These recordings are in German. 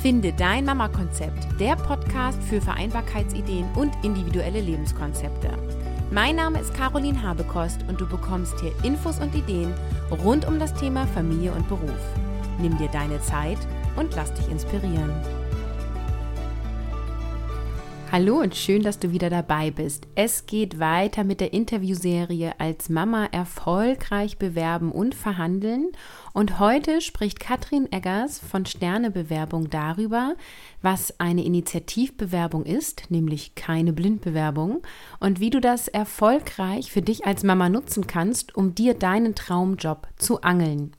Finde dein Mama-Konzept, der Podcast für Vereinbarkeitsideen und individuelle Lebenskonzepte. Mein Name ist Caroline Habekost und du bekommst hier Infos und Ideen rund um das Thema Familie und Beruf. Nimm dir deine Zeit und lass dich inspirieren. Hallo und schön, dass du wieder dabei bist. Es geht weiter mit der Interviewserie als Mama erfolgreich bewerben und verhandeln. Und heute spricht Katrin Eggers von Sternebewerbung darüber, was eine Initiativbewerbung ist, nämlich keine Blindbewerbung, und wie du das erfolgreich für dich als Mama nutzen kannst, um dir deinen Traumjob zu angeln.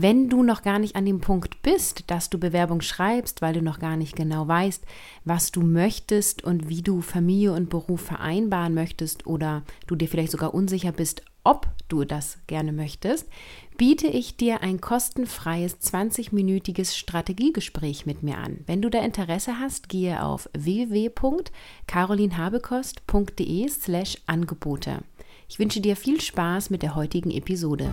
Wenn du noch gar nicht an dem Punkt bist, dass du Bewerbung schreibst, weil du noch gar nicht genau weißt, was du möchtest und wie du Familie und Beruf vereinbaren möchtest oder du dir vielleicht sogar unsicher bist, ob du das gerne möchtest, biete ich dir ein kostenfreies 20-minütiges Strategiegespräch mit mir an. Wenn du da Interesse hast, gehe auf www.carolinhabekost.de slash Angebote. Ich wünsche dir viel Spaß mit der heutigen Episode.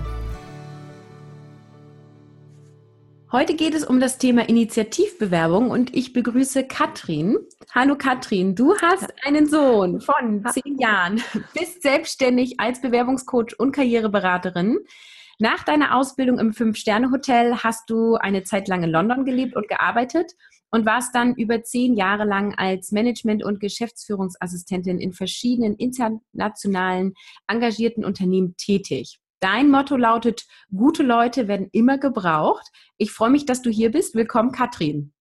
Heute geht es um das Thema Initiativbewerbung und ich begrüße Katrin. Hallo Katrin, du hast einen Sohn von zehn Jahren, bist selbstständig als Bewerbungscoach und Karriereberaterin. Nach deiner Ausbildung im Fünf-Sterne-Hotel hast du eine Zeit lang in London gelebt und gearbeitet und warst dann über zehn Jahre lang als Management- und Geschäftsführungsassistentin in verschiedenen internationalen engagierten Unternehmen tätig. Dein Motto lautet, gute Leute werden immer gebraucht. Ich freue mich, dass du hier bist. Willkommen, Katrin.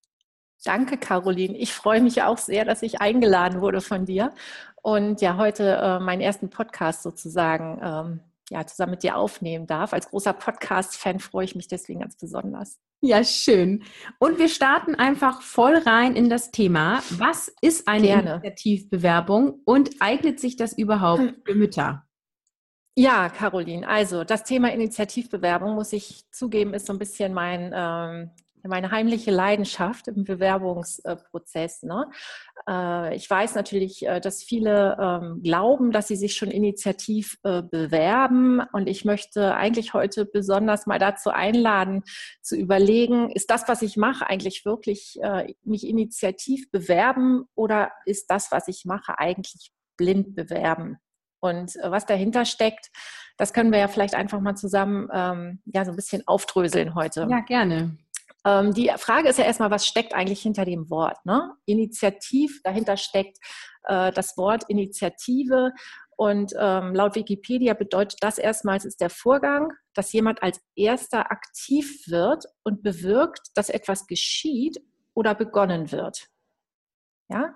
Danke, Caroline. Ich freue mich auch sehr, dass ich eingeladen wurde von dir und ja heute äh, meinen ersten Podcast sozusagen ähm, ja, zusammen mit dir aufnehmen darf. Als großer Podcast-Fan freue ich mich deswegen ganz besonders. Ja, schön. Und wir starten einfach voll rein in das Thema. Was ist eine Gerne. Initiativbewerbung und eignet sich das überhaupt für Mütter? Ja, Caroline, also das Thema Initiativbewerbung, muss ich zugeben, ist so ein bisschen mein, ähm, meine heimliche Leidenschaft im Bewerbungsprozess. Ne? Äh, ich weiß natürlich, äh, dass viele ähm, glauben, dass sie sich schon initiativ äh, bewerben und ich möchte eigentlich heute besonders mal dazu einladen, zu überlegen, ist das, was ich mache, eigentlich wirklich äh, mich initiativ bewerben oder ist das, was ich mache, eigentlich blind bewerben? Und äh, was dahinter steckt, das können wir ja vielleicht einfach mal zusammen ähm, ja, so ein bisschen aufdröseln heute. Ja, gerne. Ähm, die Frage ist ja erstmal, was steckt eigentlich hinter dem Wort? Ne? Initiativ, dahinter steckt äh, das Wort Initiative. Und ähm, laut Wikipedia bedeutet das erstmals ist der Vorgang, dass jemand als erster aktiv wird und bewirkt, dass etwas geschieht oder begonnen wird. Ja?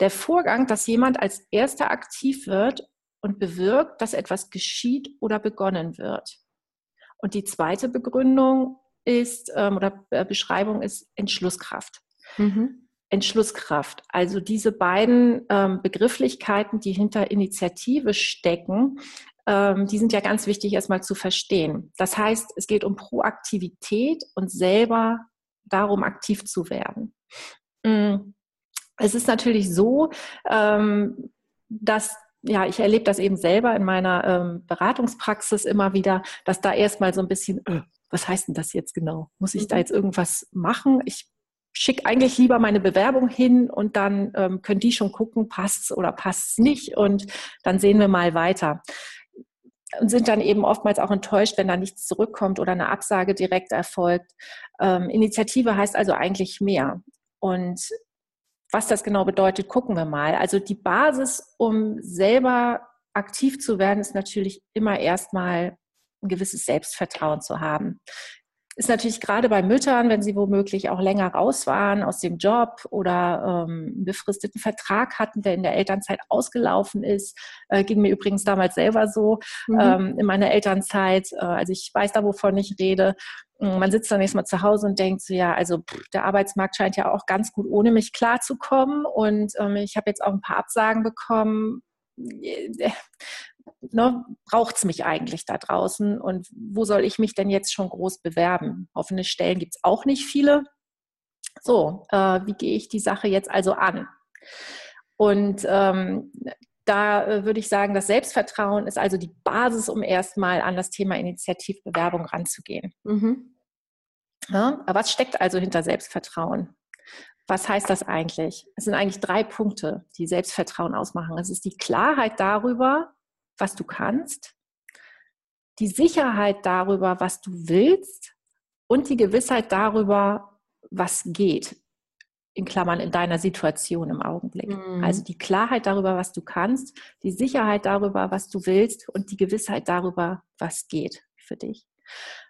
Der Vorgang, dass jemand als erster aktiv wird und bewirkt, dass etwas geschieht oder begonnen wird. Und die zweite Begründung ist ähm, oder äh, Beschreibung ist Entschlusskraft. Mhm. Entschlusskraft. Also diese beiden ähm, Begrifflichkeiten, die hinter Initiative stecken, ähm, die sind ja ganz wichtig erstmal zu verstehen. Das heißt, es geht um Proaktivität und selber darum, aktiv zu werden. Mm. Es ist natürlich so, dass ja, ich erlebe das eben selber in meiner ähm, Beratungspraxis immer wieder, dass da erstmal so ein bisschen, äh, was heißt denn das jetzt genau? Muss ich da mhm. jetzt irgendwas machen? Ich schicke eigentlich lieber meine Bewerbung hin und dann ähm, können die schon gucken, passt's oder passt's nicht und dann sehen wir mal weiter. Und sind dann eben oftmals auch enttäuscht, wenn da nichts zurückkommt oder eine Absage direkt erfolgt. Ähm, Initiative heißt also eigentlich mehr. Und was das genau bedeutet, gucken wir mal. Also die Basis, um selber aktiv zu werden, ist natürlich immer erstmal ein gewisses Selbstvertrauen zu haben. Ist natürlich gerade bei Müttern, wenn sie womöglich auch länger raus waren aus dem Job oder ähm, einen befristeten Vertrag hatten, der in der Elternzeit ausgelaufen ist, äh, ging mir übrigens damals selber so mhm. ähm, in meiner Elternzeit. Äh, also ich weiß da, wovon ich rede. Hm, man sitzt dann erstmal zu Hause und denkt so, ja, also pff, der Arbeitsmarkt scheint ja auch ganz gut ohne mich klarzukommen. Und ähm, ich habe jetzt auch ein paar Absagen bekommen. Ne, braucht es mich eigentlich da draußen? Und wo soll ich mich denn jetzt schon groß bewerben? Offene Stellen gibt es auch nicht viele. So, äh, wie gehe ich die Sache jetzt also an? Und ähm, da äh, würde ich sagen, das Selbstvertrauen ist also die Basis, um erstmal an das Thema Initiativbewerbung ranzugehen. Mhm. Ja, aber was steckt also hinter Selbstvertrauen? Was heißt das eigentlich? Es sind eigentlich drei Punkte, die Selbstvertrauen ausmachen. Es ist die Klarheit darüber, was du kannst, die Sicherheit darüber, was du willst und die Gewissheit darüber, was geht. In Klammern in deiner Situation im Augenblick. Mhm. Also die Klarheit darüber, was du kannst, die Sicherheit darüber, was du willst und die Gewissheit darüber, was geht für dich.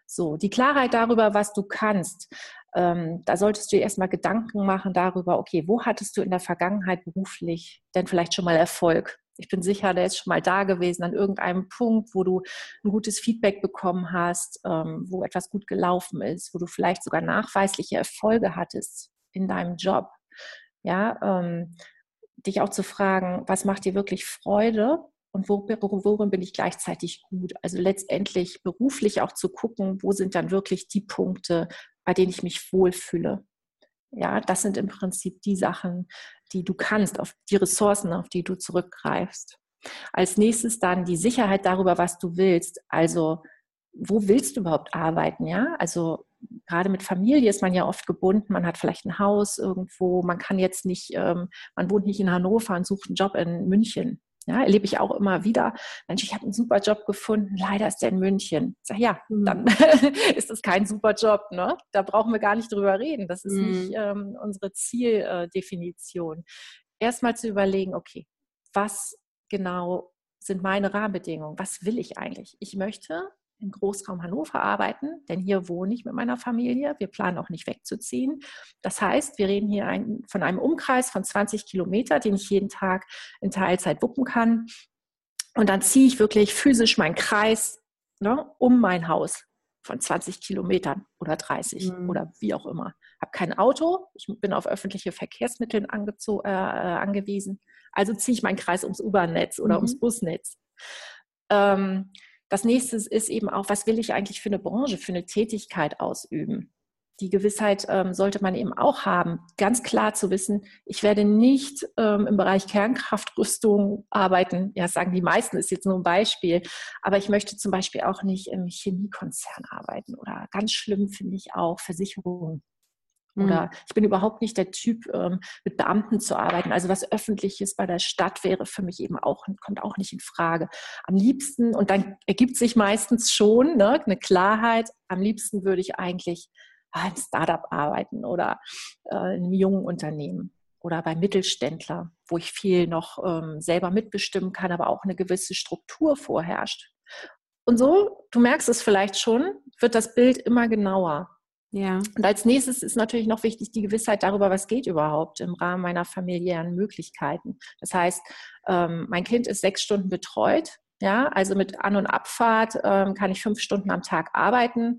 So, die Klarheit darüber, was du kannst. Ähm, da solltest du erstmal Gedanken machen darüber, okay, wo hattest du in der Vergangenheit beruflich denn vielleicht schon mal Erfolg? Ich bin sicher, der ist schon mal da gewesen an irgendeinem Punkt, wo du ein gutes Feedback bekommen hast, ähm, wo etwas gut gelaufen ist, wo du vielleicht sogar nachweisliche Erfolge hattest in deinem Job. Ja, ähm, dich auch zu fragen, was macht dir wirklich Freude und worin bin ich gleichzeitig gut? Also letztendlich beruflich auch zu gucken, wo sind dann wirklich die Punkte, bei denen ich mich wohlfühle. Ja, das sind im Prinzip die Sachen, die du kannst, auf die Ressourcen, auf die du zurückgreifst. Als nächstes dann die Sicherheit darüber, was du willst. Also, wo willst du überhaupt arbeiten? Ja, also gerade mit Familie ist man ja oft gebunden. Man hat vielleicht ein Haus irgendwo. Man kann jetzt nicht, ähm, man wohnt nicht in Hannover und sucht einen Job in München. Ja, erlebe ich auch immer wieder. Mensch, ich habe einen super Job gefunden. Leider ist der in München. Ich sage, ja, mhm. dann ist das kein super Job. Ne? Da brauchen wir gar nicht drüber reden. Das ist mhm. nicht ähm, unsere Zieldefinition. Erstmal zu überlegen, okay, was genau sind meine Rahmenbedingungen? Was will ich eigentlich? Ich möchte im Großraum Hannover arbeiten, denn hier wohne ich mit meiner Familie. Wir planen auch nicht wegzuziehen. Das heißt, wir reden hier ein, von einem Umkreis von 20 Kilometer, den ich jeden Tag in Teilzeit wuppen kann. Und dann ziehe ich wirklich physisch meinen Kreis ne, um mein Haus von 20 Kilometern oder 30 mhm. oder wie auch immer. Ich habe kein Auto, ich bin auf öffentliche Verkehrsmittel äh, angewiesen. Also ziehe ich meinen Kreis ums U-Bahn-Netz oder mhm. ums Busnetz. Ähm, das nächste ist eben auch, was will ich eigentlich für eine Branche, für eine Tätigkeit ausüben? Die Gewissheit ähm, sollte man eben auch haben, ganz klar zu wissen, ich werde nicht ähm, im Bereich Kernkraftrüstung arbeiten. Ja, sagen die meisten, ist jetzt nur ein Beispiel. Aber ich möchte zum Beispiel auch nicht im Chemiekonzern arbeiten oder ganz schlimm finde ich auch Versicherungen. Oder mhm. ich bin überhaupt nicht der Typ, ähm, mit Beamten zu arbeiten. Also was Öffentliches bei der Stadt wäre für mich eben auch, kommt auch nicht in Frage. Am liebsten, und dann ergibt sich meistens schon ne, eine Klarheit, am liebsten würde ich eigentlich ah, im Startup arbeiten oder äh, in einem jungen Unternehmen oder bei Mittelständler, wo ich viel noch ähm, selber mitbestimmen kann, aber auch eine gewisse Struktur vorherrscht. Und so, du merkst es vielleicht schon, wird das Bild immer genauer. Ja. Und als nächstes ist natürlich noch wichtig die Gewissheit darüber, was geht überhaupt im Rahmen meiner familiären Möglichkeiten. Das heißt, ähm, mein Kind ist sechs Stunden betreut. Ja, also mit An- und Abfahrt ähm, kann ich fünf Stunden am Tag arbeiten,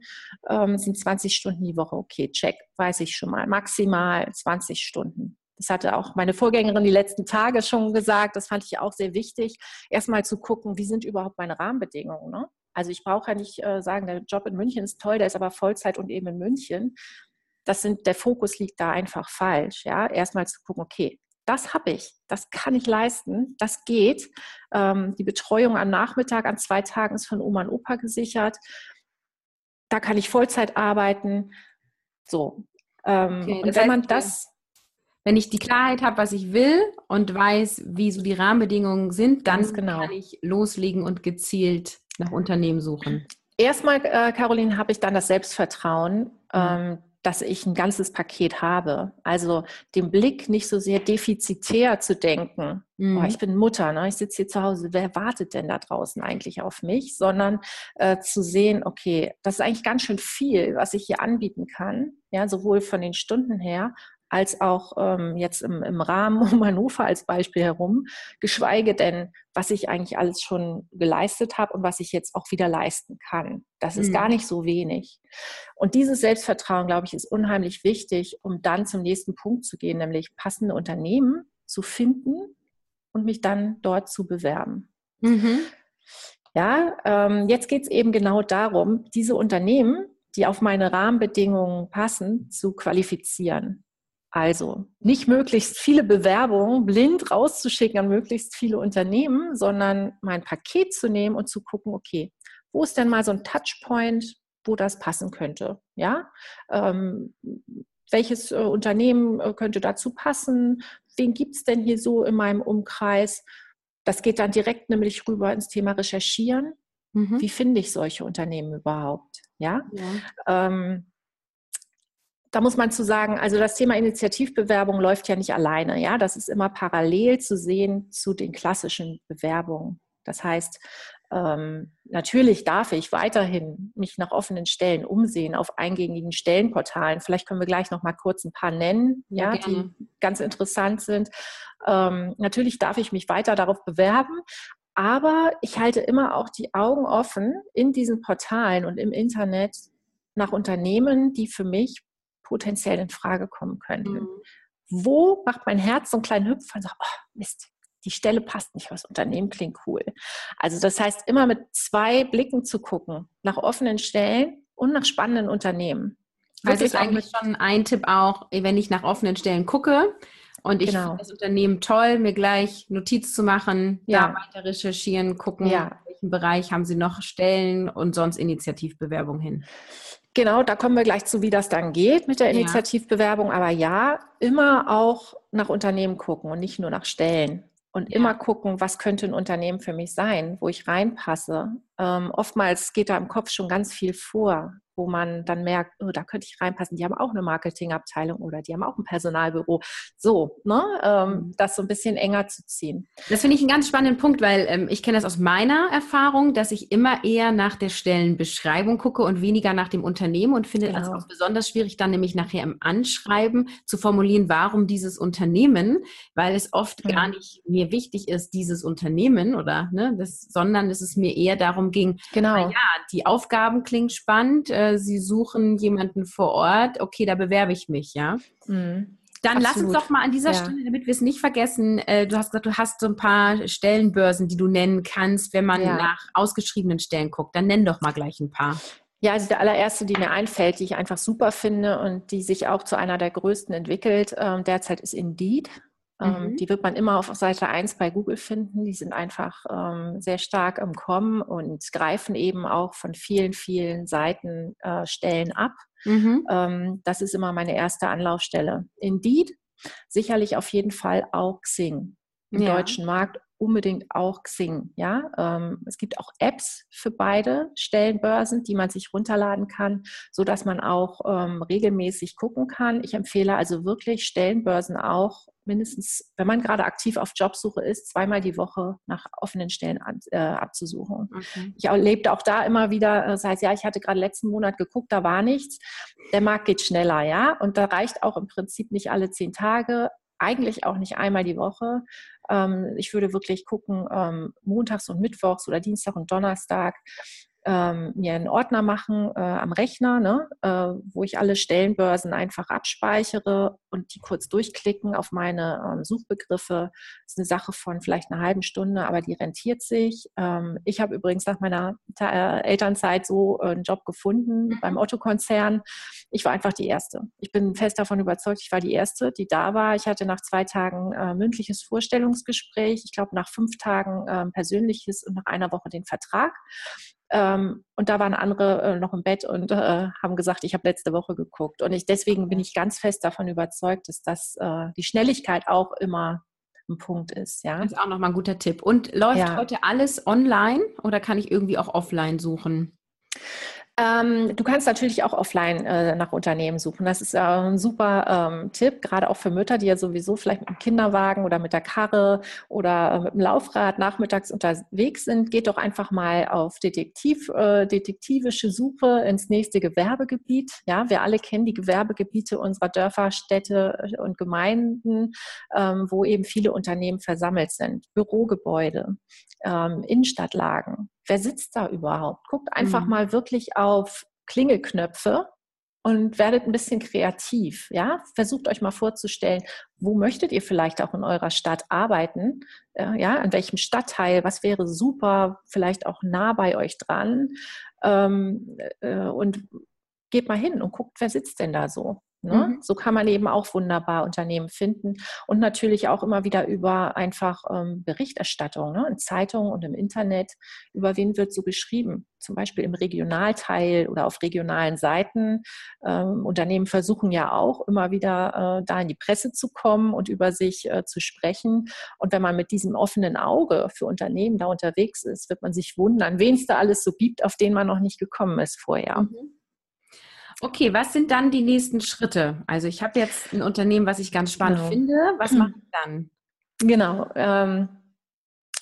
ähm, sind 20 Stunden die Woche. Okay, check, weiß ich schon mal. Maximal 20 Stunden. Das hatte auch meine Vorgängerin die letzten Tage schon gesagt. Das fand ich auch sehr wichtig, erstmal zu gucken, wie sind überhaupt meine Rahmenbedingungen. Ne? Also ich brauche ja nicht äh, sagen, der Job in München ist toll, der ist aber Vollzeit und eben in München. Das sind, der Fokus liegt da einfach falsch. Ja, erstmal zu gucken, okay, das habe ich, das kann ich leisten, das geht. Ähm, die Betreuung am Nachmittag an zwei Tagen ist von Oma und Opa gesichert. Da kann ich Vollzeit arbeiten. So. Ähm, okay, und wenn man das wenn ich die Klarheit habe, was ich will und weiß, wie so die Rahmenbedingungen sind, dann genau. kann ich loslegen und gezielt nach Unternehmen suchen. Erstmal, äh, Caroline, habe ich dann das Selbstvertrauen, mhm. ähm, dass ich ein ganzes Paket habe. Also den Blick nicht so sehr defizitär zu denken. Mhm. Oh, ich bin Mutter, ne? ich sitze hier zu Hause. Wer wartet denn da draußen eigentlich auf mich? Sondern äh, zu sehen, okay, das ist eigentlich ganz schön viel, was ich hier anbieten kann. Ja, sowohl von den Stunden her als auch ähm, jetzt im, im Rahmen um Hannover als Beispiel herum, geschweige denn, was ich eigentlich alles schon geleistet habe und was ich jetzt auch wieder leisten kann. Das ist mhm. gar nicht so wenig. Und dieses Selbstvertrauen, glaube ich, ist unheimlich wichtig, um dann zum nächsten Punkt zu gehen, nämlich passende Unternehmen zu finden und mich dann dort zu bewerben. Mhm. Ja, ähm, jetzt geht es eben genau darum, diese Unternehmen, die auf meine Rahmenbedingungen passen, zu qualifizieren. Also nicht möglichst viele Bewerbungen blind rauszuschicken an möglichst viele Unternehmen, sondern mein Paket zu nehmen und zu gucken, okay, wo ist denn mal so ein Touchpoint, wo das passen könnte? Ja, ähm, welches äh, Unternehmen äh, könnte dazu passen, wen gibt es denn hier so in meinem Umkreis. Das geht dann direkt nämlich rüber ins Thema Recherchieren. Mhm. Wie finde ich solche Unternehmen überhaupt? Ja. ja. Ähm, da muss man zu sagen, also das Thema Initiativbewerbung läuft ja nicht alleine. Ja, das ist immer parallel zu sehen zu den klassischen Bewerbungen. Das heißt, ähm, natürlich darf ich weiterhin mich nach offenen Stellen umsehen auf eingängigen Stellenportalen. Vielleicht können wir gleich noch mal kurz ein paar nennen, ja, ja die ganz interessant sind. Ähm, natürlich darf ich mich weiter darauf bewerben, aber ich halte immer auch die Augen offen in diesen Portalen und im Internet nach Unternehmen, die für mich potenziell in Frage kommen könnten. Mhm. Wo macht mein Herz so einen kleinen Hüpfer und sagt, oh, Mist, die Stelle passt nicht, das Unternehmen klingt cool. Also das heißt, immer mit zwei Blicken zu gucken, nach offenen Stellen und nach spannenden Unternehmen. Also ist eigentlich schon ein Tipp auch, wenn ich nach offenen Stellen gucke und ich genau. finde das Unternehmen toll, mir gleich Notiz zu machen, ja. da weiter recherchieren, gucken, ja. In welchem Bereich haben sie noch Stellen und sonst Initiativbewerbung hin. Genau, da kommen wir gleich zu, wie das dann geht mit der Initiativbewerbung. Aber ja, immer auch nach Unternehmen gucken und nicht nur nach Stellen und ja. immer gucken, was könnte ein Unternehmen für mich sein, wo ich reinpasse. Ähm, oftmals geht da im Kopf schon ganz viel vor wo man dann merkt, oh, da könnte ich reinpassen, die haben auch eine Marketingabteilung oder die haben auch ein Personalbüro. So, ne, ähm, mhm. das so ein bisschen enger zu ziehen. Das finde ich einen ganz spannenden Punkt, weil ähm, ich kenne das aus meiner Erfahrung, dass ich immer eher nach der Stellenbeschreibung gucke und weniger nach dem Unternehmen und finde genau. auch besonders schwierig, dann nämlich nachher im Anschreiben zu formulieren, warum dieses Unternehmen, weil es oft mhm. gar nicht mir wichtig ist, dieses Unternehmen oder, ne, das, sondern es ist mir eher darum ging, genau. ja, die Aufgaben klingen spannend, äh, Sie suchen jemanden vor Ort, okay, da bewerbe ich mich, ja. Mhm. Dann Absolut. lass uns doch mal an dieser ja. Stelle, damit wir es nicht vergessen, äh, du hast gesagt, du hast so ein paar Stellenbörsen, die du nennen kannst, wenn man ja. nach ausgeschriebenen Stellen guckt. Dann nenn doch mal gleich ein paar. Ja, also der allererste, die mir einfällt, die ich einfach super finde und die sich auch zu einer der größten entwickelt, ähm, derzeit ist Indeed. Ähm, mhm. Die wird man immer auf Seite 1 bei Google finden. Die sind einfach ähm, sehr stark im Kommen und greifen eben auch von vielen, vielen Seiten äh, Stellen ab. Mhm. Ähm, das ist immer meine erste Anlaufstelle. Indeed, sicherlich auf jeden Fall auch Xing im ja. deutschen Markt unbedingt auch Xing. Ja, ähm, es gibt auch Apps für beide Stellenbörsen, die man sich runterladen kann, so dass man auch ähm, regelmäßig gucken kann. Ich empfehle also wirklich Stellenbörsen auch mindestens, wenn man gerade aktiv auf Jobsuche ist, zweimal die Woche nach offenen Stellen an, äh, abzusuchen. Okay. Ich erlebe auch da immer wieder, das heißt, ja, ich hatte gerade letzten Monat geguckt, da war nichts. Der Markt geht schneller, ja, und da reicht auch im Prinzip nicht alle zehn Tage, eigentlich auch nicht einmal die Woche. Ähm, ich würde wirklich gucken, ähm, montags und mittwochs oder Dienstag und Donnerstag ähm, mir einen Ordner machen äh, am Rechner, ne, äh, wo ich alle Stellenbörsen einfach abspeichere und die kurz durchklicken auf meine ähm, Suchbegriffe. Ist eine Sache von vielleicht einer halben Stunde, aber die rentiert sich. Ähm, ich habe übrigens nach meiner äh, Elternzeit so äh, einen Job gefunden mhm. beim Otto-Konzern. Ich war einfach die Erste. Ich bin fest davon überzeugt, ich war die Erste, die da war. Ich hatte nach zwei Tagen äh, mündliches Vorstellungsgespräch. Ich glaube, nach fünf Tagen ähm, persönliches und nach einer Woche den Vertrag. Ähm, und da waren andere äh, noch im Bett und äh, haben gesagt, ich habe letzte Woche geguckt. Und ich, deswegen bin ich ganz fest davon überzeugt, dass das äh, die Schnelligkeit auch immer ein Punkt ist. Ja? Das ist auch nochmal ein guter Tipp. Und läuft ja. heute alles online oder kann ich irgendwie auch offline suchen? Ähm, du kannst natürlich auch offline äh, nach Unternehmen suchen. Das ist äh, ein super ähm, Tipp, gerade auch für Mütter, die ja sowieso vielleicht mit dem Kinderwagen oder mit der Karre oder äh, mit dem Laufrad nachmittags unterwegs sind. Geht doch einfach mal auf Detektiv, äh, detektivische Suche ins nächste Gewerbegebiet. Ja, wir alle kennen die Gewerbegebiete unserer Dörfer, Städte äh, und Gemeinden, ähm, wo eben viele Unternehmen versammelt sind. Bürogebäude, ähm, Innenstadtlagen wer sitzt da überhaupt? Guckt einfach mhm. mal wirklich auf Klingelknöpfe und werdet ein bisschen kreativ. Ja, versucht euch mal vorzustellen, wo möchtet ihr vielleicht auch in eurer Stadt arbeiten? Äh, ja, an welchem Stadtteil? Was wäre super? Vielleicht auch nah bei euch dran. Ähm, äh, und geht mal hin und guckt, wer sitzt denn da so? Ne? Mhm. So kann man eben auch wunderbar Unternehmen finden und natürlich auch immer wieder über einfach ähm, Berichterstattung ne? in Zeitungen und im Internet. Über wen wird so geschrieben? Zum Beispiel im Regionalteil oder auf regionalen Seiten. Ähm, Unternehmen versuchen ja auch immer wieder äh, da in die Presse zu kommen und über sich äh, zu sprechen. Und wenn man mit diesem offenen Auge für Unternehmen da unterwegs ist, wird man sich wundern, wen es da alles so gibt, auf den man noch nicht gekommen ist vorher. Mhm. Okay, was sind dann die nächsten Schritte? Also ich habe jetzt ein Unternehmen, was ich ganz spannend genau. finde. Was mache ich dann? Genau. Ähm,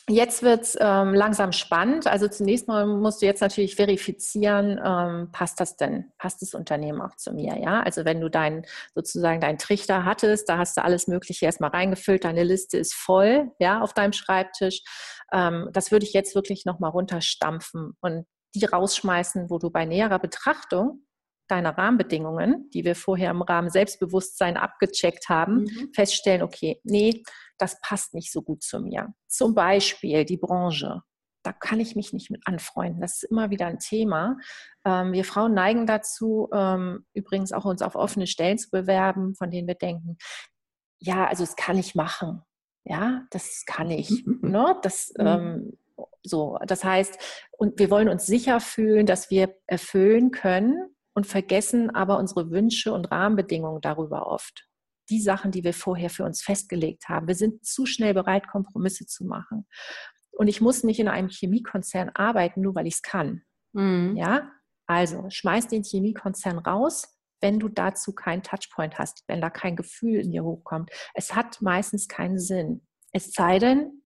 jetzt wird es ähm, langsam spannend. Also zunächst mal musst du jetzt natürlich verifizieren, ähm, passt das denn, passt das Unternehmen auch zu mir? Ja, also wenn du dein sozusagen deinen Trichter hattest, da hast du alles Mögliche erstmal reingefüllt, deine Liste ist voll, ja, auf deinem Schreibtisch. Ähm, das würde ich jetzt wirklich nochmal runterstampfen und die rausschmeißen, wo du bei näherer Betrachtung deiner Rahmenbedingungen, die wir vorher im Rahmen Selbstbewusstsein abgecheckt haben, mhm. feststellen, okay, nee, das passt nicht so gut zu mir. Zum Beispiel die Branche. Da kann ich mich nicht mit anfreunden. Das ist immer wieder ein Thema. Ähm, wir Frauen neigen dazu, ähm, übrigens auch uns auf offene Stellen zu bewerben, von denen wir denken, ja, also das kann ich machen. Ja, das kann ich. ne? Das, mhm. ähm, so, das heißt, und wir wollen uns sicher fühlen, dass wir erfüllen können, und vergessen aber unsere Wünsche und Rahmenbedingungen darüber oft. Die Sachen, die wir vorher für uns festgelegt haben. Wir sind zu schnell bereit, Kompromisse zu machen. Und ich muss nicht in einem Chemiekonzern arbeiten, nur weil ich es kann. Mhm. Ja, also schmeiß den Chemiekonzern raus, wenn du dazu keinen Touchpoint hast, wenn da kein Gefühl in dir hochkommt. Es hat meistens keinen Sinn. Es sei denn,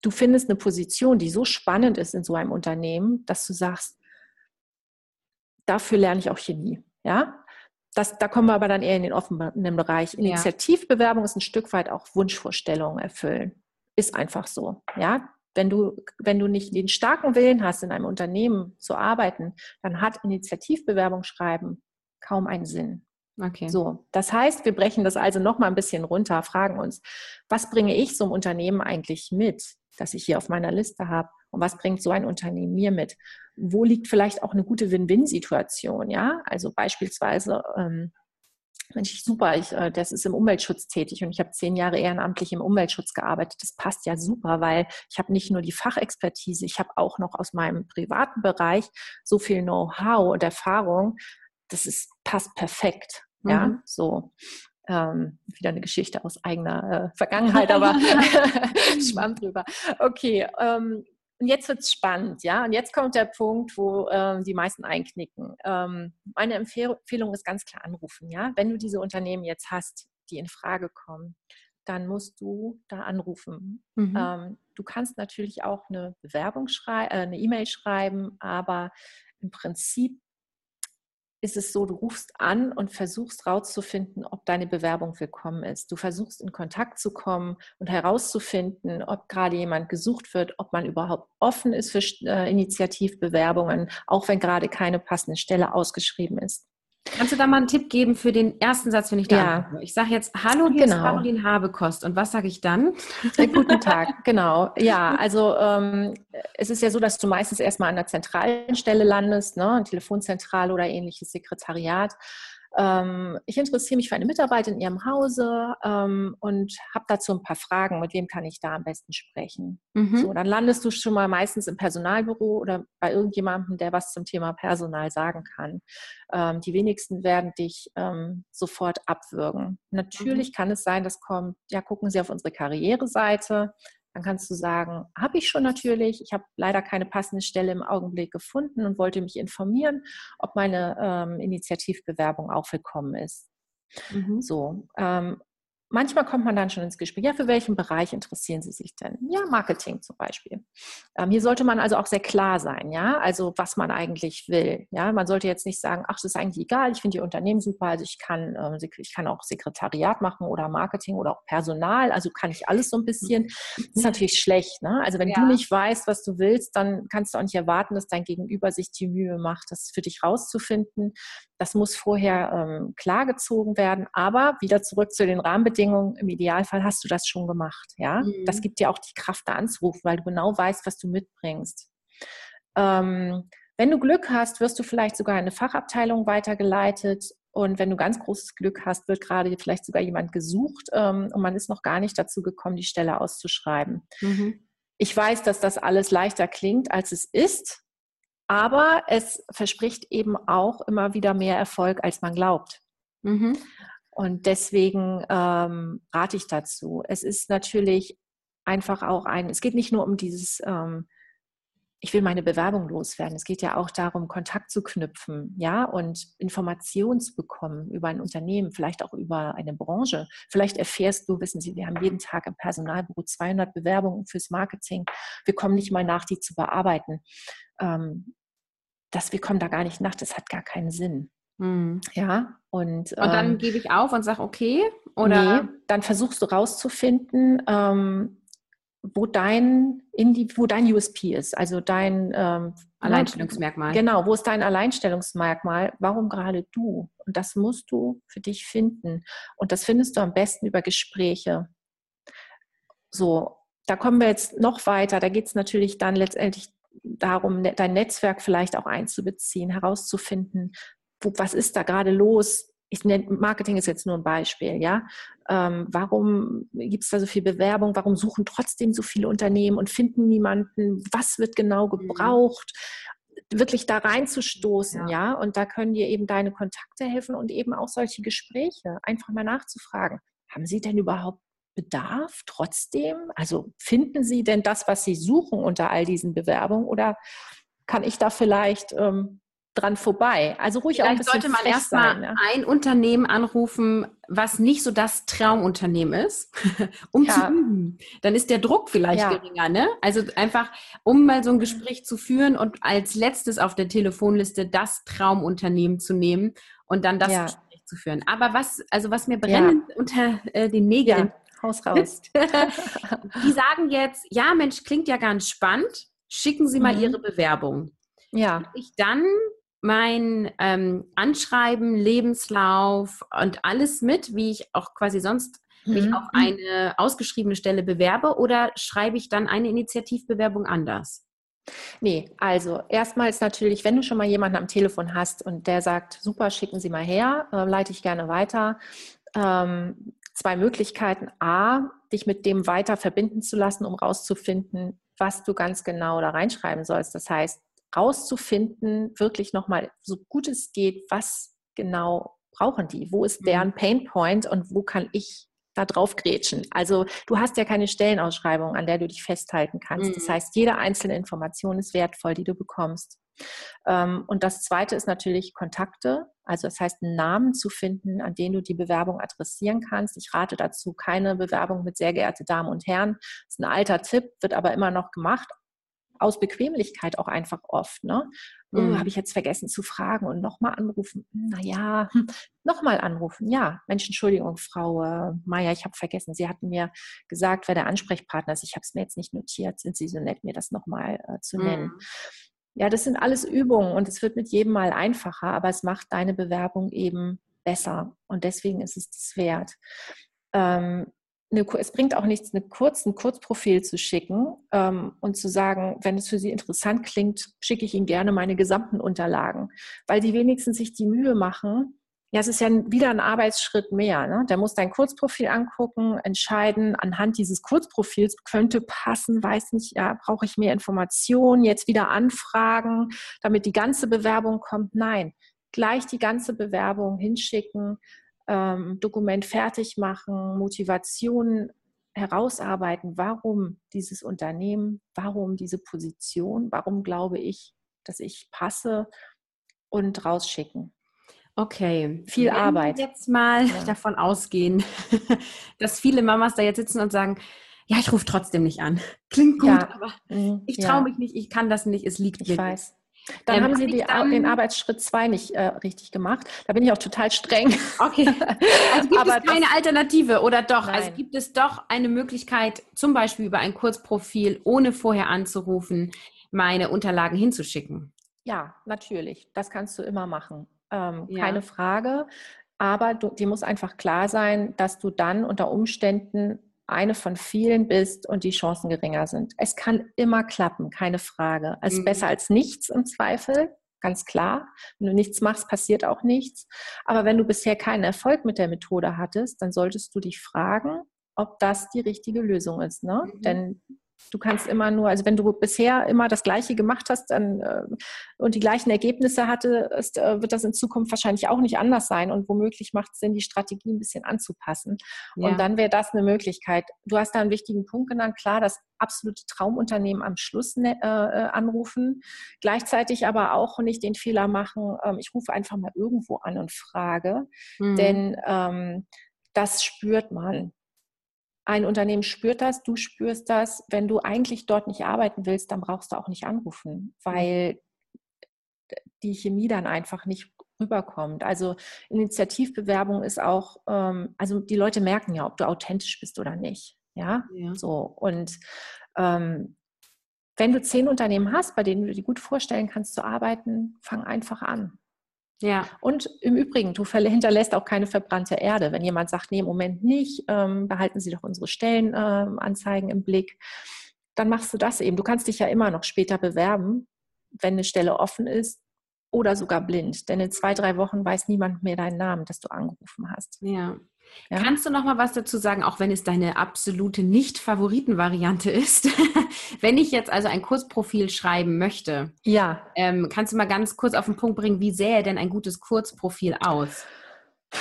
du findest eine Position, die so spannend ist in so einem Unternehmen, dass du sagst, dafür lerne ich auch Chemie. Ja, das, da kommen wir aber dann eher in den offenen Bereich. Initiativbewerbung ist ein Stück weit auch Wunschvorstellungen erfüllen. Ist einfach so. Ja, wenn du, wenn du nicht den starken Willen hast, in einem Unternehmen zu arbeiten, dann hat Initiativbewerbung schreiben kaum einen Sinn. Okay. So, das heißt, wir brechen das also noch mal ein bisschen runter, fragen uns, was bringe ich so einem Unternehmen eigentlich mit, das ich hier auf meiner Liste habe? Und was bringt so ein Unternehmen mir mit? Wo liegt vielleicht auch eine gute Win-Win-Situation? Ja, also beispielsweise, ähm, Mensch, super, ich, äh, das ist im Umweltschutz tätig und ich habe zehn Jahre ehrenamtlich im Umweltschutz gearbeitet. Das passt ja super, weil ich habe nicht nur die Fachexpertise, ich habe auch noch aus meinem privaten Bereich so viel Know-how und Erfahrung. Das ist, passt perfekt. Ja, mhm. so. Ähm, wieder eine Geschichte aus eigener äh, Vergangenheit, aber schwamm drüber. Okay, ähm, und jetzt wird es spannend, ja. Und jetzt kommt der Punkt, wo ähm, die meisten einknicken. Ähm, meine Empfehlung ist ganz klar anrufen, ja. Wenn du diese Unternehmen jetzt hast, die in Frage kommen, dann musst du da anrufen. Mhm. Ähm, du kannst natürlich auch eine Bewerbung schreiben, äh, eine E-Mail schreiben, aber im Prinzip ist es so, du rufst an und versuchst rauszufinden, ob deine Bewerbung willkommen ist. Du versuchst in Kontakt zu kommen und herauszufinden, ob gerade jemand gesucht wird, ob man überhaupt offen ist für äh, Initiativbewerbungen, auch wenn gerade keine passende Stelle ausgeschrieben ist. Kannst du da mal einen Tipp geben für den ersten Satz, wenn ich da ja. Ich sage jetzt, hallo, hier genau. ist Caroline Habekost. Und was sage ich dann? Ja, guten Tag, genau. Ja, also ähm, es ist ja so, dass du meistens erstmal an der zentralen Stelle landest, ne, Telefonzentrale oder ähnliches Sekretariat ähm, ich interessiere mich für eine Mitarbeit in Ihrem Hause ähm, und habe dazu ein paar Fragen. Mit wem kann ich da am besten sprechen? Mhm. So, dann landest du schon mal meistens im Personalbüro oder bei irgendjemandem, der was zum Thema Personal sagen kann. Ähm, die wenigsten werden dich ähm, sofort abwürgen. Natürlich mhm. kann es sein, dass kommt, ja, gucken Sie auf unsere Karriereseite. Dann kannst du sagen, habe ich schon natürlich, ich habe leider keine passende Stelle im Augenblick gefunden und wollte mich informieren, ob meine ähm, Initiativbewerbung auch willkommen ist. Mhm. So, ähm, manchmal kommt man dann schon ins Gespräch, ja, für welchen Bereich interessieren Sie sich denn? Ja, Marketing zum Beispiel. Ähm, hier sollte man also auch sehr klar sein, ja, also was man eigentlich will. Ja, man sollte jetzt nicht sagen, ach, das ist eigentlich egal, ich finde Ihr Unternehmen super, also ich kann, äh, ich kann auch Sekretariat machen oder Marketing oder auch Personal, also kann ich alles so ein bisschen. Das ist natürlich schlecht, ne? Also wenn ja. du nicht weißt, was du willst, dann kannst du auch nicht erwarten, dass dein Gegenüber sich die Mühe macht, das für dich rauszufinden. Das muss vorher ähm, klargezogen werden, aber wieder zurück zu den Rahmenbedingungen Rahmenbedingungen, im Idealfall hast du das schon gemacht. Ja? Mhm. Das gibt dir auch die Kraft, da anzurufen, weil du genau weißt, was du mitbringst. Ähm, wenn du Glück hast, wirst du vielleicht sogar in eine Fachabteilung weitergeleitet Und wenn du ganz großes Glück hast, wird gerade vielleicht sogar jemand gesucht ähm, und man ist noch gar nicht dazu gekommen, die Stelle auszuschreiben. Mhm. Ich weiß, dass das alles leichter klingt, als es ist, aber es verspricht eben auch immer wieder mehr Erfolg, als man glaubt. Mhm. Und deswegen ähm, rate ich dazu. Es ist natürlich einfach auch ein, es geht nicht nur um dieses ähm, ich will meine Bewerbung loswerden. Es geht ja auch darum, Kontakt zu knüpfen, ja, und Informationen zu bekommen über ein Unternehmen, vielleicht auch über eine Branche. Vielleicht erfährst du, wissen Sie, wir haben jeden Tag im Personalbüro 200 Bewerbungen fürs Marketing. Wir kommen nicht mal nach, die zu bearbeiten. Ähm, dass wir kommen da gar nicht nach, das hat gar keinen Sinn. Mhm. Ja, und, und dann ähm, gebe ich auf und sage, okay, oder? Nee, dann versuchst du rauszufinden, ähm, wo dein, wo dein USP ist, also dein ähm, Alleinstellungsmerkmal. Genau, wo ist dein Alleinstellungsmerkmal? Warum gerade du? Und das musst du für dich finden. Und das findest du am besten über Gespräche. So, da kommen wir jetzt noch weiter. Da geht es natürlich dann letztendlich darum, ne, dein Netzwerk vielleicht auch einzubeziehen, herauszufinden, was ist da gerade los? ich nenne, Marketing ist jetzt nur ein Beispiel, ja. Ähm, warum gibt es da so viel Bewerbung? Warum suchen trotzdem so viele Unternehmen und finden niemanden? Was wird genau mhm. gebraucht? Wirklich da reinzustoßen, ja. ja. Und da können dir eben deine Kontakte helfen und eben auch solche Gespräche, einfach mal nachzufragen. Haben Sie denn überhaupt Bedarf trotzdem? Also finden Sie denn das, was Sie suchen unter all diesen Bewerbungen? Oder kann ich da vielleicht ähm, dran vorbei. Also ruhig Vielleicht auch ein bisschen sollte man erstmal ja. ein Unternehmen anrufen, was nicht so das Traumunternehmen ist, um ja. zu üben. Dann ist der Druck vielleicht ja. geringer, ne? Also einfach, um mal so ein Gespräch zu führen und als letztes auf der Telefonliste das Traumunternehmen zu nehmen und dann das Gespräch zu führen. Aber was, also was mir brennend unter äh, den Nägeln Haus raus. die sagen jetzt, ja, Mensch, klingt ja ganz spannend. Schicken Sie mal mhm. Ihre Bewerbung. Ja. Ich dann mein ähm, Anschreiben, Lebenslauf und alles mit, wie ich auch quasi sonst mhm. mich auf eine ausgeschriebene Stelle bewerbe oder schreibe ich dann eine Initiativbewerbung anders? Nee, also erstmals natürlich, wenn du schon mal jemanden am Telefon hast und der sagt, super, schicken Sie mal her, äh, leite ich gerne weiter. Ähm, zwei Möglichkeiten. A, dich mit dem weiter verbinden zu lassen, um rauszufinden, was du ganz genau da reinschreiben sollst. Das heißt, rauszufinden, wirklich nochmal so gut es geht, was genau brauchen die? Wo ist deren mhm. Pain Point und wo kann ich da drauf grätschen? Also du hast ja keine Stellenausschreibung, an der du dich festhalten kannst. Das mhm. heißt, jede einzelne Information ist wertvoll, die du bekommst. Ähm, und das Zweite ist natürlich Kontakte. Also das heißt, einen Namen zu finden, an den du die Bewerbung adressieren kannst. Ich rate dazu keine Bewerbung mit sehr geehrte Damen und Herren. Das ist ein alter Tipp, wird aber immer noch gemacht, Bequemlichkeit auch einfach oft. Ne? Oh, mhm. Habe ich jetzt vergessen zu fragen und nochmal anrufen? Naja, hm, nochmal anrufen. Ja, Mensch, Entschuldigung, Frau äh, Meier, ich habe vergessen. Sie hatten mir gesagt, wer der Ansprechpartner ist. Ich habe es mir jetzt nicht notiert. Sind Sie so nett, mir das nochmal äh, zu nennen? Mhm. Ja, das sind alles Übungen und es wird mit jedem Mal einfacher, aber es macht deine Bewerbung eben besser und deswegen ist es das wert. Ähm, eine, es bringt auch nichts, eine kurz, ein Kurzprofil zu schicken ähm, und zu sagen, wenn es für Sie interessant klingt, schicke ich Ihnen gerne meine gesamten Unterlagen, weil die wenigstens sich die Mühe machen. Ja, es ist ja wieder ein Arbeitsschritt mehr. Ne? Der muss dein Kurzprofil angucken, entscheiden, anhand dieses Kurzprofils könnte passen, weiß nicht, ja, brauche ich mehr Informationen, jetzt wieder anfragen, damit die ganze Bewerbung kommt. Nein, gleich die ganze Bewerbung hinschicken, ähm, Dokument fertig machen, Motivation herausarbeiten, warum dieses Unternehmen, warum diese Position, warum glaube ich, dass ich passe und rausschicken. Okay, viel Wenn Arbeit. Jetzt mal ja. davon ausgehen, dass viele Mamas da jetzt sitzen und sagen, ja, ich rufe trotzdem nicht an. Klingt gut, ja. aber mhm. ich traue ja. mich nicht, ich kann das nicht, es liegt ich mir. Ich weiß. Dann ähm, haben Sie die, dann, den Arbeitsschritt 2 nicht äh, richtig gemacht. Da bin ich auch total streng. Okay. Also gibt es keine Alternative oder doch? Also nein. Also gibt es doch eine Möglichkeit, zum Beispiel über ein Kurzprofil, ohne vorher anzurufen, meine Unterlagen hinzuschicken? Ja, natürlich. Das kannst du immer machen. Ähm, ja. Keine Frage. Aber du, dir muss einfach klar sein, dass du dann unter Umständen eine von vielen bist und die Chancen geringer sind. Es kann immer klappen, keine Frage. Es ist mhm. besser als nichts im Zweifel, ganz klar. Wenn du nichts machst, passiert auch nichts. Aber wenn du bisher keinen Erfolg mit der Methode hattest, dann solltest du dich fragen, ob das die richtige Lösung ist. Ne? Mhm. Denn Du kannst immer nur, also wenn du bisher immer das Gleiche gemacht hast dann, äh, und die gleichen Ergebnisse hattest, äh, wird das in Zukunft wahrscheinlich auch nicht anders sein und womöglich macht es Sinn, die Strategie ein bisschen anzupassen. Ja. Und dann wäre das eine Möglichkeit. Du hast da einen wichtigen Punkt genannt, klar, das absolute Traumunternehmen am Schluss ne, äh, äh, anrufen, gleichzeitig aber auch nicht den Fehler machen, ähm, ich rufe einfach mal irgendwo an und frage, mhm. denn ähm, das spürt man ein Unternehmen spürt das, du spürst das. Wenn du eigentlich dort nicht arbeiten willst, dann brauchst du auch nicht anrufen, weil die Chemie dann einfach nicht rüberkommt. Also Initiativbewerbung ist auch, ähm, also die Leute merken ja, ob du authentisch bist oder nicht. Ja, ja. so. Und ähm, wenn du zehn Unternehmen hast, bei denen du dir gut vorstellen kannst zu arbeiten, fang einfach an. Ja. Und im Übrigen, du hinterlässt auch keine verbrannte Erde. Wenn jemand sagt, nee, im Moment nicht, ähm, behalten Sie doch unsere Stellenanzeigen ähm, im Blick, dann machst du das eben. Du kannst dich ja immer noch später bewerben, wenn eine Stelle offen ist oder sogar blind. Denn in zwei, drei Wochen weiß niemand mehr deinen Namen, dass du angerufen hast. Ja. Ja. Kannst du noch mal was dazu sagen, auch wenn es deine absolute Nicht-Favoriten-Variante ist? wenn ich jetzt also ein Kurzprofil schreiben möchte, ja. Ähm, kannst du mal ganz kurz auf den Punkt bringen, wie sähe denn ein gutes Kurzprofil aus?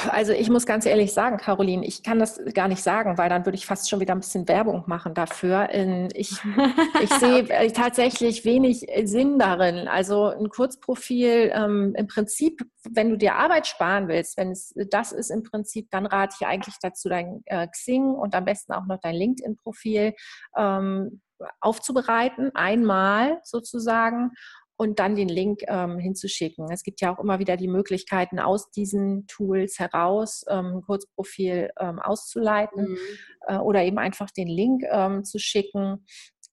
Also ich muss ganz ehrlich sagen, Caroline, ich kann das gar nicht sagen, weil dann würde ich fast schon wieder ein bisschen Werbung machen dafür. Ich, ich sehe okay. tatsächlich wenig Sinn darin. Also ein Kurzprofil, ähm, im Prinzip, wenn du dir Arbeit sparen willst, wenn es das ist im Prinzip, dann rate ich eigentlich dazu, dein äh, Xing und am besten auch noch dein LinkedIn-Profil ähm, aufzubereiten, einmal sozusagen und dann den Link ähm, hinzuschicken. Es gibt ja auch immer wieder die Möglichkeiten, aus diesen Tools heraus ähm, ein Kurzprofil ähm, auszuleiten mhm. äh, oder eben einfach den Link ähm, zu schicken.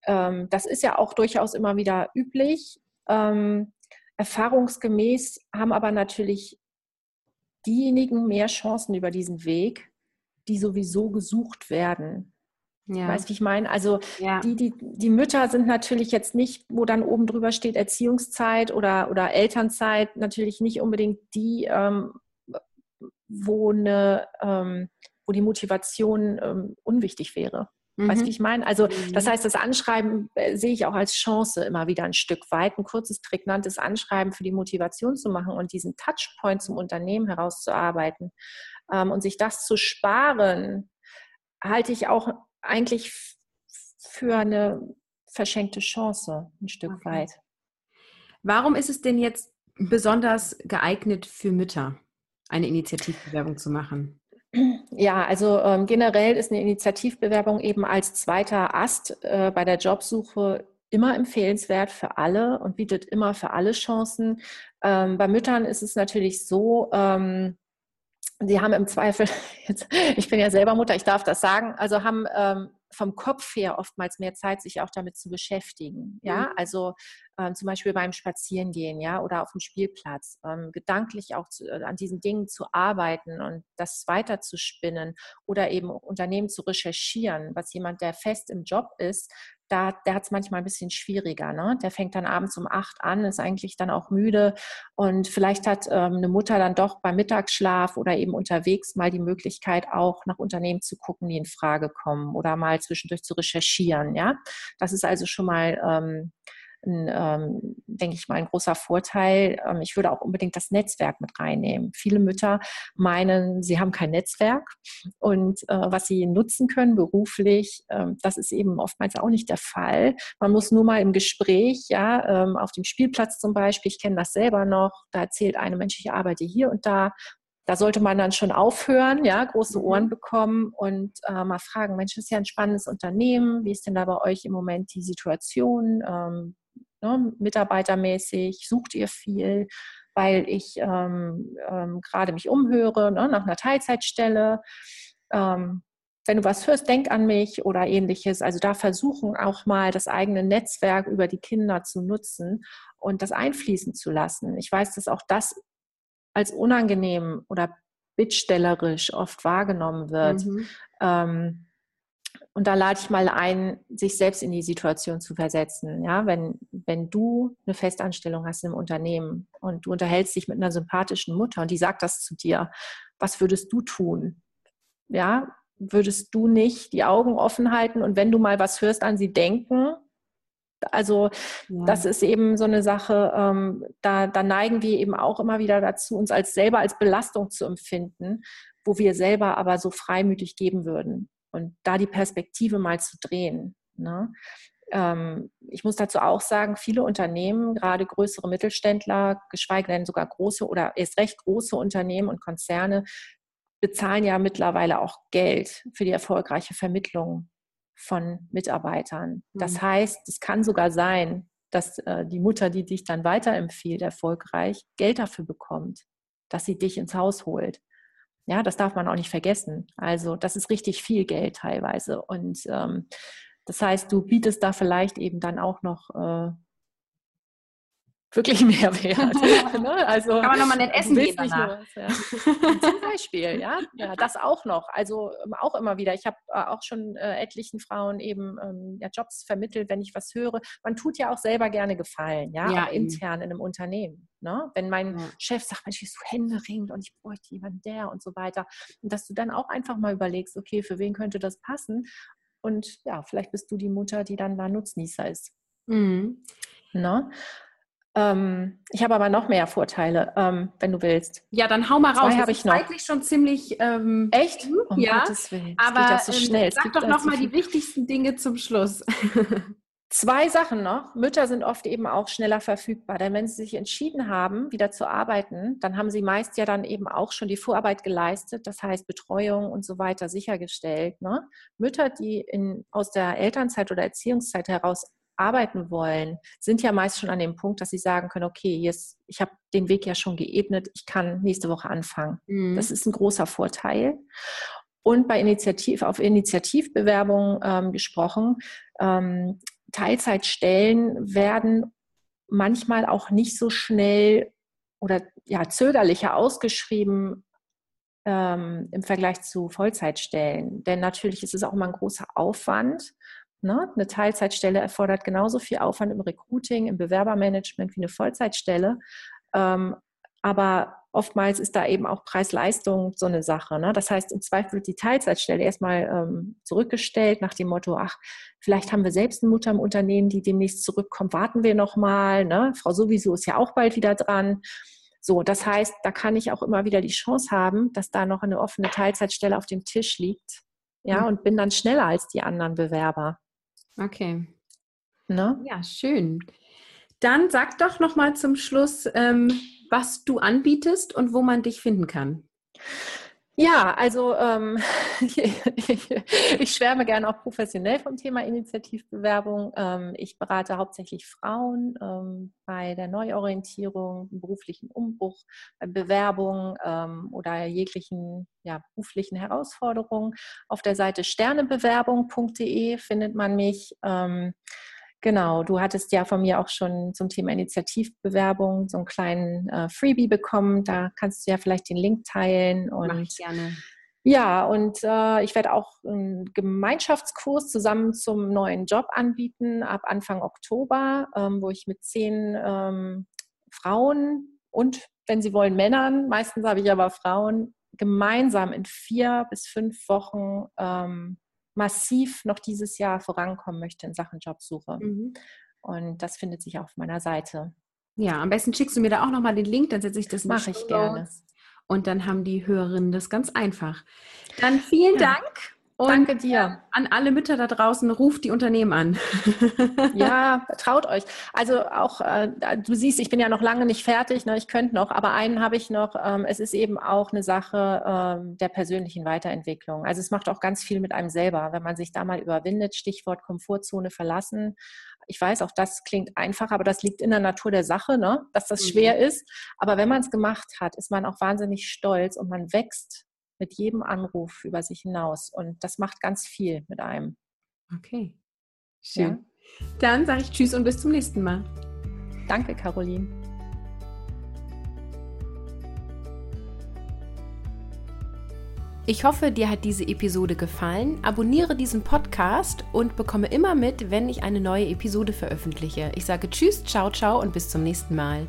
Ähm, das ist ja auch durchaus immer wieder üblich. Ähm, erfahrungsgemäß haben aber natürlich diejenigen mehr Chancen über diesen Weg, die sowieso gesucht werden. Ja. Weißt du, wie ich meine? Also ja. die, die, die Mütter sind natürlich jetzt nicht, wo dann oben drüber steht Erziehungszeit oder, oder Elternzeit, natürlich nicht unbedingt die, ähm, wo, eine, ähm, wo die Motivation ähm, unwichtig wäre. Mhm. Weißt du, wie ich meine? Also das mhm. heißt, das Anschreiben äh, sehe ich auch als Chance immer wieder ein Stück weit, ein kurzes, prägnantes Anschreiben für die Motivation zu machen und diesen Touchpoint zum Unternehmen herauszuarbeiten ähm, und sich das zu sparen, halte ich auch eigentlich für eine verschenkte Chance ein Stück okay. weit. Warum ist es denn jetzt besonders geeignet für Mütter, eine Initiativbewerbung zu machen? Ja, also ähm, generell ist eine Initiativbewerbung eben als zweiter Ast äh, bei der Jobsuche immer empfehlenswert für alle und bietet immer für alle Chancen. Ähm, bei Müttern ist es natürlich so, ähm, sie haben im Zweifel, jetzt, ich bin ja selber Mutter, ich darf das sagen, also haben ähm, vom Kopf her oftmals mehr Zeit, sich auch damit zu beschäftigen. Ja, mhm. also ähm, zum Beispiel beim Spazierengehen, ja, oder auf dem Spielplatz, ähm, gedanklich auch zu, äh, an diesen Dingen zu arbeiten und das weiter zu spinnen oder eben Unternehmen zu recherchieren, was jemand, der fest im Job ist, da, der hat es manchmal ein bisschen schwieriger. Ne? Der fängt dann abends um acht an, ist eigentlich dann auch müde und vielleicht hat ähm, eine Mutter dann doch beim Mittagsschlaf oder eben unterwegs mal die Möglichkeit auch nach Unternehmen zu gucken, die in Frage kommen oder mal zwischendurch zu recherchieren. Ja, das ist also schon mal ähm, ein, ähm, denke ich mal, ein großer Vorteil. Ähm, ich würde auch unbedingt das Netzwerk mit reinnehmen. Viele Mütter meinen, sie haben kein Netzwerk und äh, was sie nutzen können beruflich, äh, das ist eben oftmals auch nicht der Fall. Man muss nur mal im Gespräch, ja, ähm, auf dem Spielplatz zum Beispiel, ich kenne das selber noch, da erzählt eine Mensch, ich arbeite hier und da da sollte man dann schon aufhören, ja, große mhm. Ohren bekommen und äh, mal fragen, Mensch, das ist ja ein spannendes Unternehmen, wie ist denn da bei euch im Moment die Situation? Ähm, ne, mitarbeitermäßig, sucht ihr viel, weil ich ähm, ähm, gerade mich umhöre ne, nach einer Teilzeitstelle. Ähm, wenn du was hörst, denk an mich oder ähnliches. Also da versuchen auch mal das eigene Netzwerk über die Kinder zu nutzen und das einfließen zu lassen. Ich weiß, dass auch das als unangenehm oder bittstellerisch oft wahrgenommen wird. Mhm. Und da lade ich mal ein, sich selbst in die Situation zu versetzen. Ja, wenn, wenn du eine Festanstellung hast im Unternehmen und du unterhältst dich mit einer sympathischen Mutter und die sagt das zu dir, was würdest du tun? Ja, würdest du nicht die Augen offen halten und wenn du mal was hörst, an sie denken? Also ja. das ist eben so eine Sache, ähm, da, da neigen wir eben auch immer wieder dazu, uns als selber als Belastung zu empfinden, wo wir selber aber so freimütig geben würden und da die Perspektive mal zu drehen. Ne? Ähm, ich muss dazu auch sagen, viele Unternehmen, gerade größere Mittelständler, geschweige denn sogar große oder erst recht große Unternehmen und Konzerne, bezahlen ja mittlerweile auch Geld für die erfolgreiche Vermittlung von Mitarbeitern. Das mhm. heißt, es kann sogar sein, dass äh, die Mutter, die dich dann weiterempfiehlt, erfolgreich, Geld dafür bekommt, dass sie dich ins Haus holt. Ja, das darf man auch nicht vergessen. Also das ist richtig viel Geld teilweise. Und ähm, das heißt, du bietest da vielleicht eben dann auch noch äh, wirklich Mehrwert. ne? Also, Kann man nochmal nicht essen gehen danach. Nur, ja. Zum Beispiel, ja? ja, das auch noch. Also ähm, auch immer wieder. Ich habe äh, auch schon äh, etlichen Frauen eben ähm, ja, Jobs vermittelt, wenn ich was höre. Man tut ja auch selber gerne Gefallen, ja, ja intern in einem Unternehmen. Ne? Wenn mein ja. Chef sagt, Mensch, ich so händeringend und ich bräuchte jemanden der und so weiter. Und dass du dann auch einfach mal überlegst, okay, für wen könnte das passen? Und ja, vielleicht bist du die Mutter, die dann da Nutznießer ist. Mhm. Ne? Ähm, ich habe aber noch mehr Vorteile, ähm, wenn du willst. Ja, dann hau mal raus. Zwei habe ich noch. Zeitlich schon ziemlich. Ähm, Echt? Um ja. Gottes Willen. Das aber so ähm, schnell. sag doch noch mal die wichtigsten Dinge zum Schluss. Zwei Sachen noch. Mütter sind oft eben auch schneller verfügbar, denn wenn sie sich entschieden haben, wieder zu arbeiten, dann haben sie meist ja dann eben auch schon die Vorarbeit geleistet, das heißt Betreuung und so weiter sichergestellt. Ne? Mütter, die in, aus der Elternzeit oder Erziehungszeit heraus arbeiten wollen, sind ja meist schon an dem Punkt, dass sie sagen können, okay, jetzt, ich habe den Weg ja schon geebnet, ich kann nächste Woche anfangen. Mhm. Das ist ein großer Vorteil. Und bei Initiativ, auf Initiativbewerbungen ähm, gesprochen, ähm, Teilzeitstellen werden manchmal auch nicht so schnell oder ja, zögerlicher ausgeschrieben ähm, im Vergleich zu Vollzeitstellen. Denn natürlich ist es auch immer ein großer Aufwand. Ne? Eine Teilzeitstelle erfordert genauso viel Aufwand im Recruiting, im Bewerbermanagement wie eine Vollzeitstelle. Ähm, aber oftmals ist da eben auch Preis-Leistung so eine Sache. Ne? Das heißt, im Zweifel wird die Teilzeitstelle erstmal ähm, zurückgestellt nach dem Motto, ach, vielleicht haben wir selbst eine Mutter im Unternehmen, die demnächst zurückkommt, warten wir nochmal. Ne? Frau sowieso ist ja auch bald wieder dran. So, das heißt, da kann ich auch immer wieder die Chance haben, dass da noch eine offene Teilzeitstelle auf dem Tisch liegt. Ja, mhm. und bin dann schneller als die anderen Bewerber. Okay. Ne? Ja, schön. Dann sag doch noch mal zum Schluss, ähm, was du anbietest und wo man dich finden kann. Ja, also ähm, ich, schwärme gerne auch professionell vom Thema Initiativbewerbung. Ähm, ich berate hauptsächlich Frauen ähm, bei der Neuorientierung, beruflichen Umbruch, bei Bewerbung ähm, oder jeglichen ja, beruflichen Herausforderungen. Auf der Seite sternebewerbung.de findet man mich. Genau, du hattest ja von mir auch schon zum Thema Initiativbewerbung so einen kleinen äh, Freebie bekommen. Da kannst du ja vielleicht den Link teilen. Und Mach ich gerne. Ja, und äh, ich werde auch einen Gemeinschaftskurs zusammen zum neuen Job anbieten ab Anfang Oktober, ähm, wo ich mit zehn ähm, Frauen und, wenn sie wollen, Männern, meistens habe ich aber Frauen, gemeinsam in vier bis fünf Wochen ähm, massiv noch dieses Jahr vorankommen möchte in Sachen Jobsuche. Mhm. Und das findet sich auf meiner Seite. Ja, am besten schickst du mir da auch nochmal den Link, dann setze ich das Mache ich gerne. Und dann haben die Hörerinnen das ganz einfach. Dann vielen ja. Dank und Danke dir. An alle Mütter da draußen, ruft die Unternehmen an. ja, traut euch. Also auch, äh, du siehst, ich bin ja noch lange nicht fertig, ne? ich könnte noch, aber einen habe ich noch. Ähm, es ist eben auch eine Sache ähm, der persönlichen Weiterentwicklung. Also es macht auch ganz viel mit einem selber, wenn man sich da mal überwindet, Stichwort Komfortzone verlassen. Ich weiß, auch das klingt einfach, aber das liegt in der Natur der Sache, ne? dass das mhm. schwer ist. Aber wenn man es gemacht hat, ist man auch wahnsinnig stolz und man wächst mit jedem Anruf über sich hinaus. Und das macht ganz viel mit einem. Okay. Schön. Ja. Dann sage ich Tschüss und bis zum nächsten Mal. Danke, Caroline. Ich hoffe, dir hat diese Episode gefallen. Abonniere diesen Podcast und bekomme immer mit, wenn ich eine neue Episode veröffentliche. Ich sage Tschüss, ciao, ciao und bis zum nächsten Mal.